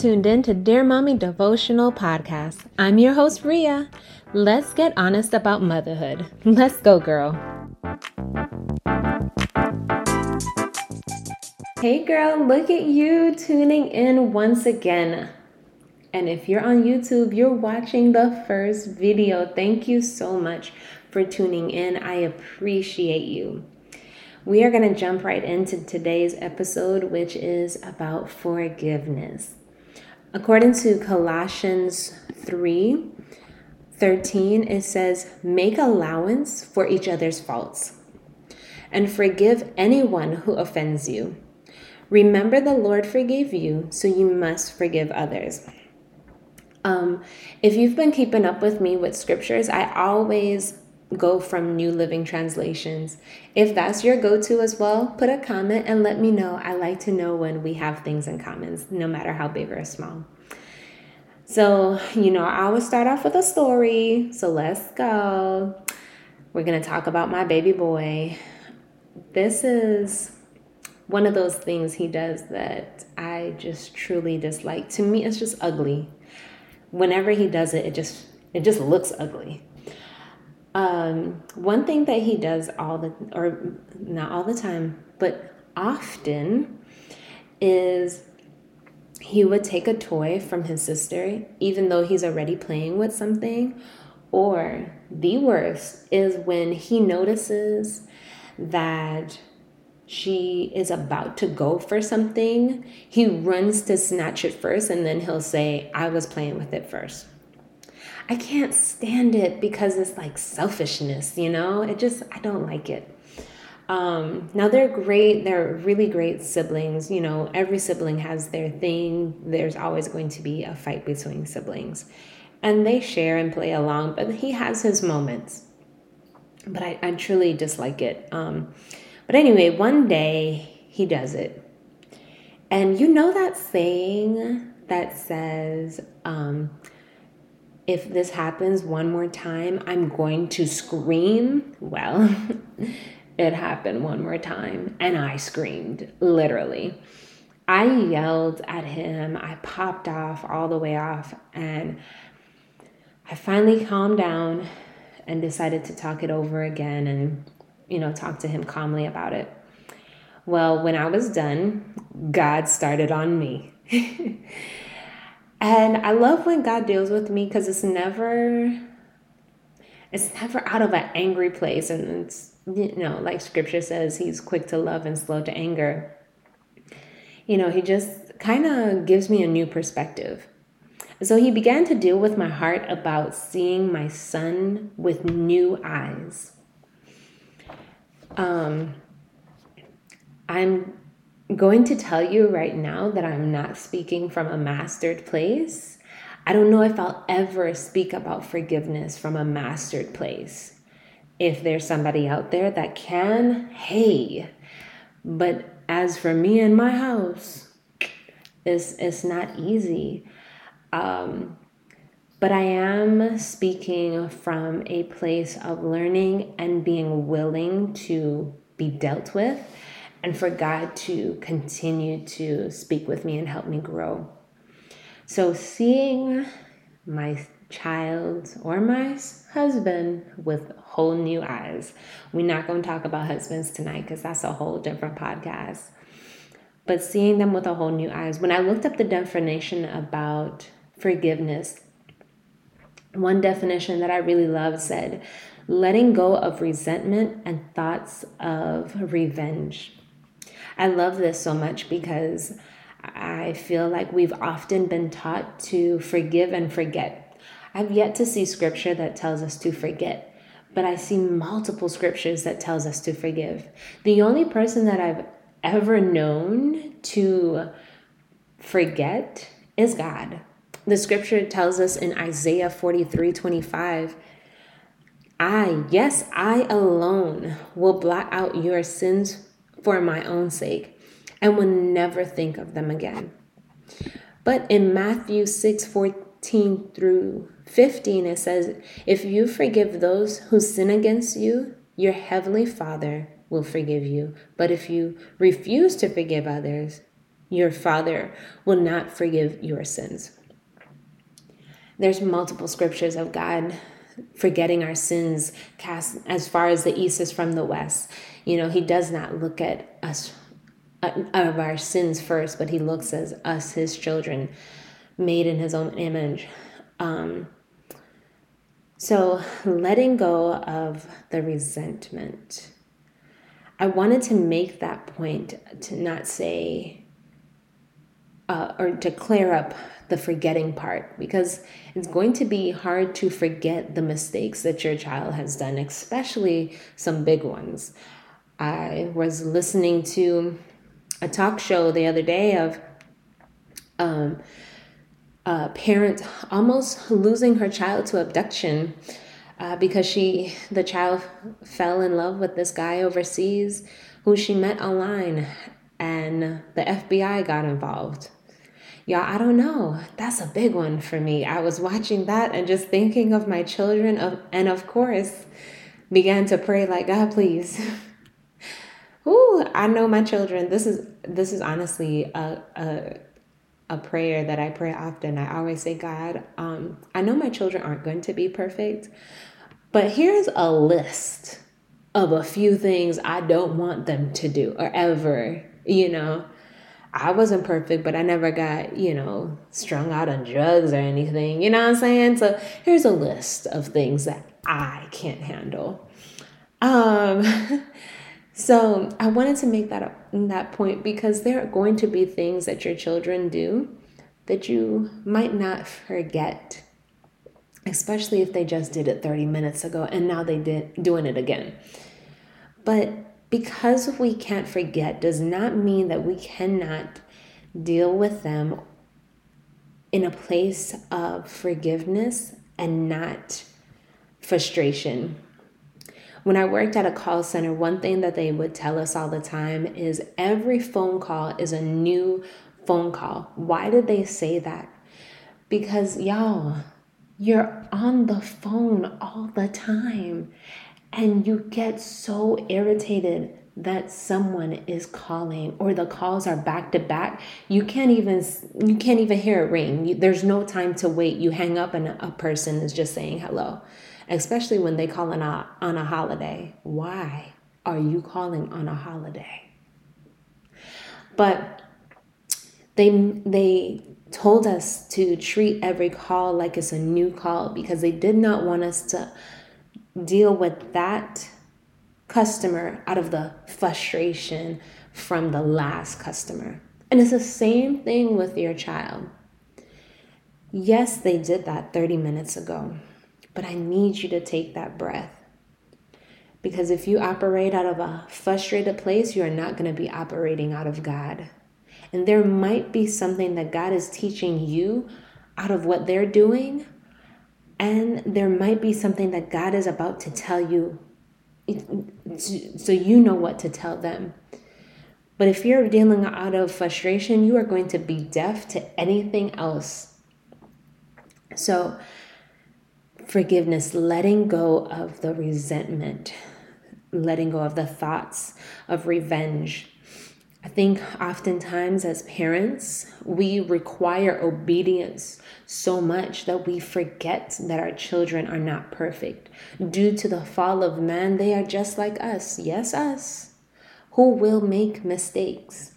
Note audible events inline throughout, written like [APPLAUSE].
tuned in to Dear Mommy Devotional Podcast. I'm your host, Ria. Let's get honest about motherhood. Let's go, girl. Hey, girl, look at you tuning in once again. And if you're on YouTube, you're watching the first video. Thank you so much for tuning in. I appreciate you. We are going to jump right into today's episode, which is about forgiveness. According to Colossians 3 13, it says, Make allowance for each other's faults and forgive anyone who offends you. Remember, the Lord forgave you, so you must forgive others. Um, if you've been keeping up with me with scriptures, I always go from New Living Translations. If that's your go to as well, put a comment and let me know. I like to know when we have things in common, no matter how big or small. So, you know, I always start off with a story. So let's go. We're going to talk about my baby boy. This is one of those things he does that I just truly dislike. To me, it's just ugly whenever he does it, it just it just looks ugly. Um, one thing that he does all the or not all the time, but often is he would take a toy from his sister, even though he's already playing with something. Or the worst is when he notices that she is about to go for something, he runs to snatch it first and then he'll say, I was playing with it first. I can't stand it because it's like selfishness, you know? It just, I don't like it. Um, now they're great, they're really great siblings. You know, every sibling has their thing. There's always going to be a fight between siblings. And they share and play along, but he has his moments. But I, I truly dislike it. Um, but anyway, one day he does it. And you know that saying that says, um, if this happens one more time, I'm going to scream? Well, [LAUGHS] it happened one more time, and I screamed, literally. I yelled at him, I popped off all the way off, and I finally calmed down and decided to talk it over again and you know, talk to him calmly about it. Well, when I was done, God started on me. [LAUGHS] and I love when God deals with me because it's never it's never out of an angry place and it's you know, like scripture says, he's quick to love and slow to anger. You know, he just kind of gives me a new perspective. So he began to deal with my heart about seeing my son with new eyes. Um, I'm going to tell you right now that I'm not speaking from a mastered place. I don't know if I'll ever speak about forgiveness from a mastered place. If there's somebody out there that can, hey. But as for me and my house, it's, it's not easy. Um, but I am speaking from a place of learning and being willing to be dealt with and for God to continue to speak with me and help me grow. So, seeing my child or my husband with whole new eyes. We're not going to talk about husbands tonight because that's a whole different podcast. But seeing them with a whole new eyes. When I looked up the definition about forgiveness, one definition that I really love said, letting go of resentment and thoughts of revenge. I love this so much because I feel like we've often been taught to forgive and forget. I've yet to see scripture that tells us to forget, but I see multiple scriptures that tells us to forgive. The only person that I've ever known to forget is God. The scripture tells us in Isaiah 43 25, I, yes, I alone will blot out your sins for my own sake and will never think of them again. But in Matthew 6 14 through 15, it says, If you forgive those who sin against you, your heavenly Father will forgive you. But if you refuse to forgive others, your Father will not forgive your sins. There's multiple scriptures of God forgetting our sins cast as far as the east is from the west. You know, he does not look at us uh, of our sins first, but he looks as us, his children, made in his own image. Um, so, letting go of the resentment. I wanted to make that point to not say uh, or to clear up the forgetting part because it's going to be hard to forget the mistakes that your child has done, especially some big ones. I was listening to a talk show the other day of um, a parent almost losing her child to abduction uh, because she the child fell in love with this guy overseas who she met online and the FBI got involved. Y'all, I don't know. That's a big one for me. I was watching that and just thinking of my children of and of course began to pray like God please. [LAUGHS] Ooh, I know my children. This is this is honestly a, a a prayer that I pray often. I always say, God, um, I know my children aren't going to be perfect, but here's a list of a few things I don't want them to do or ever, you know. I wasn't perfect, but I never got, you know, strung out on drugs or anything. You know what I'm saying? So here's a list of things that I can't handle. Um [LAUGHS] So I wanted to make that that point because there are going to be things that your children do that you might not forget, especially if they just did it 30 minutes ago and now they did doing it again. But because we can't forget does not mean that we cannot deal with them in a place of forgiveness and not frustration when I worked at a call center, one thing that they would tell us all the time is every phone call is a new phone call. Why did they say that? Because y'all, you're on the phone all the time and you get so irritated that someone is calling or the calls are back to back you can't even you can't even hear it ring you, there's no time to wait you hang up and a person is just saying hello especially when they call on a, on a holiday. Why are you calling on a holiday? But they they told us to treat every call like it's a new call because they did not want us to deal with that customer out of the frustration from the last customer. And it's the same thing with your child. Yes, they did that 30 minutes ago. But I need you to take that breath. Because if you operate out of a frustrated place, you are not going to be operating out of God. And there might be something that God is teaching you out of what they're doing. And there might be something that God is about to tell you so you know what to tell them. But if you're dealing out of frustration, you are going to be deaf to anything else. So, forgiveness, letting go of the resentment, letting go of the thoughts of revenge. I think oftentimes as parents, we require obedience so much that we forget that our children are not perfect. Due to the fall of man, they are just like us, yes, us, who will make mistakes.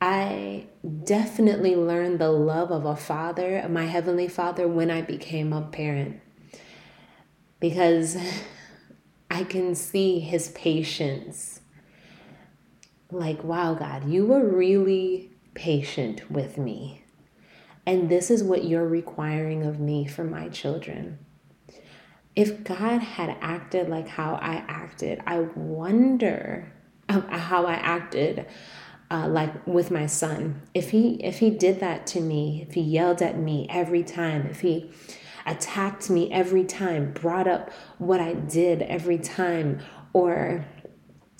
I definitely learned the love of a father, my heavenly father, when I became a parent. Because [LAUGHS] I can see his patience. Like, wow, God, you were really patient with me. And this is what you're requiring of me for my children. If God had acted like how I acted, I wonder how I acted uh, like with my son. If he if he did that to me if he yelled at me every time if he attacked me every time brought up what i did every time or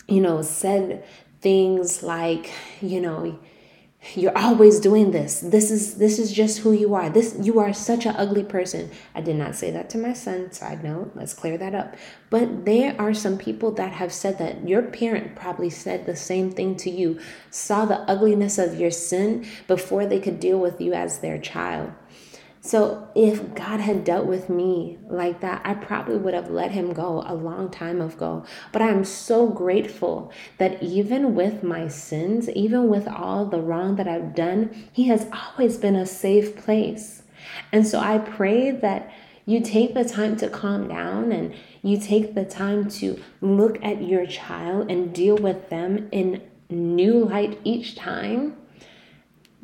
you know said things like you know you're always doing this. This is this is just who you are. This you are such an ugly person. I did not say that to my son. Side note let's clear that up. But there are some people that have said that. Your parent probably said the same thing to you. Saw the ugliness of your sin before they could deal with you as their child so if God had dealt with me like that, I probably would have let him go a long time ago. But I'm so grateful that even with my sins, even with all the wrong that I've done, he has always been a safe place. And so I pray that you take the time to calm down and you take the time to look at your child and deal with them in new light each time.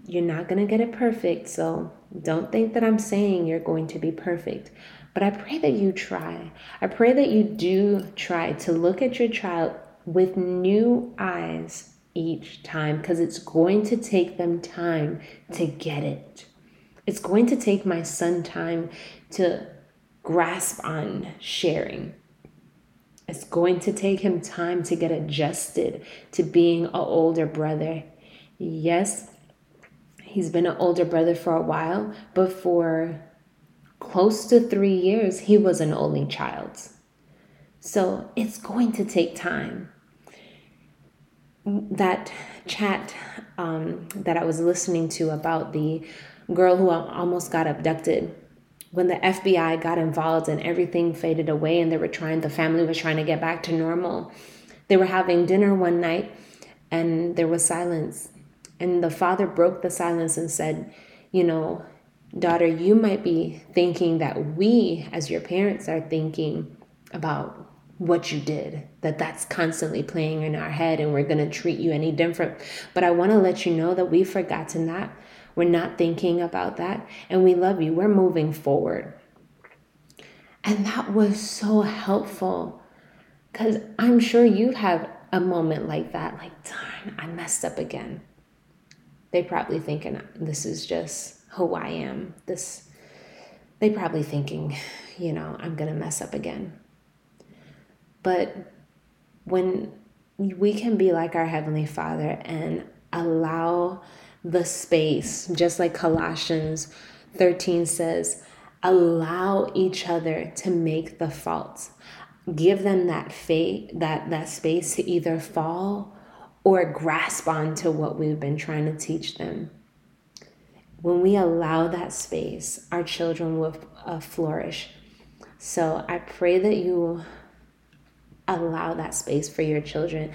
You're not going to get it perfect, so don't think that I'm saying you're going to be perfect, but I pray that you try. I pray that you do try to look at your child with new eyes each time because it's going to take them time to get it. It's going to take my son time to grasp on sharing. It's going to take him time to get adjusted to being an older brother. Yes, He's been an older brother for a while, but for close to three years, he was an only child. So it's going to take time. That chat um, that I was listening to about the girl who almost got abducted when the FBI got involved and everything faded away and they were trying, the family was trying to get back to normal. They were having dinner one night and there was silence. And the father broke the silence and said, You know, daughter, you might be thinking that we, as your parents, are thinking about what you did, that that's constantly playing in our head and we're going to treat you any different. But I want to let you know that we've forgotten that. We're not thinking about that. And we love you. We're moving forward. And that was so helpful because I'm sure you have a moment like that like, darn, I messed up again they probably thinking this is just who I am. This they probably thinking, you know, I'm going to mess up again. But when we can be like our heavenly Father and allow the space, just like Colossians 13 says, allow each other to make the faults. Give them that faith, that that space to either fall or grasp onto what we've been trying to teach them. When we allow that space, our children will uh, flourish. So I pray that you allow that space for your children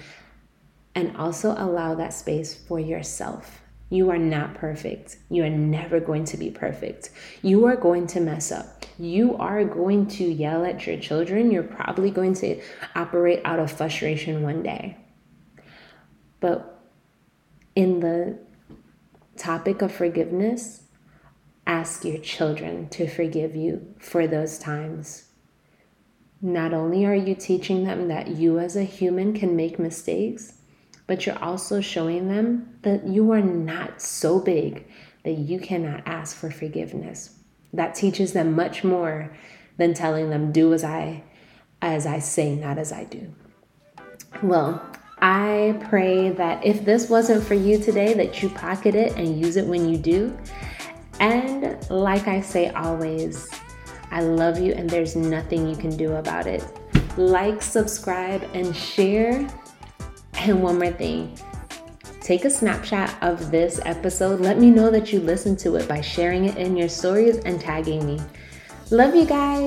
and also allow that space for yourself. You are not perfect. You are never going to be perfect. You are going to mess up. You are going to yell at your children. You're probably going to operate out of frustration one day. But in the topic of forgiveness, ask your children to forgive you for those times. Not only are you teaching them that you as a human can make mistakes, but you're also showing them that you are not so big that you cannot ask for forgiveness. That teaches them much more than telling them do as I as I say, not as I do. Well, I pray that if this wasn't for you today, that you pocket it and use it when you do. And like I say always, I love you and there's nothing you can do about it. Like, subscribe, and share. And one more thing take a snapshot of this episode. Let me know that you listened to it by sharing it in your stories and tagging me. Love you guys.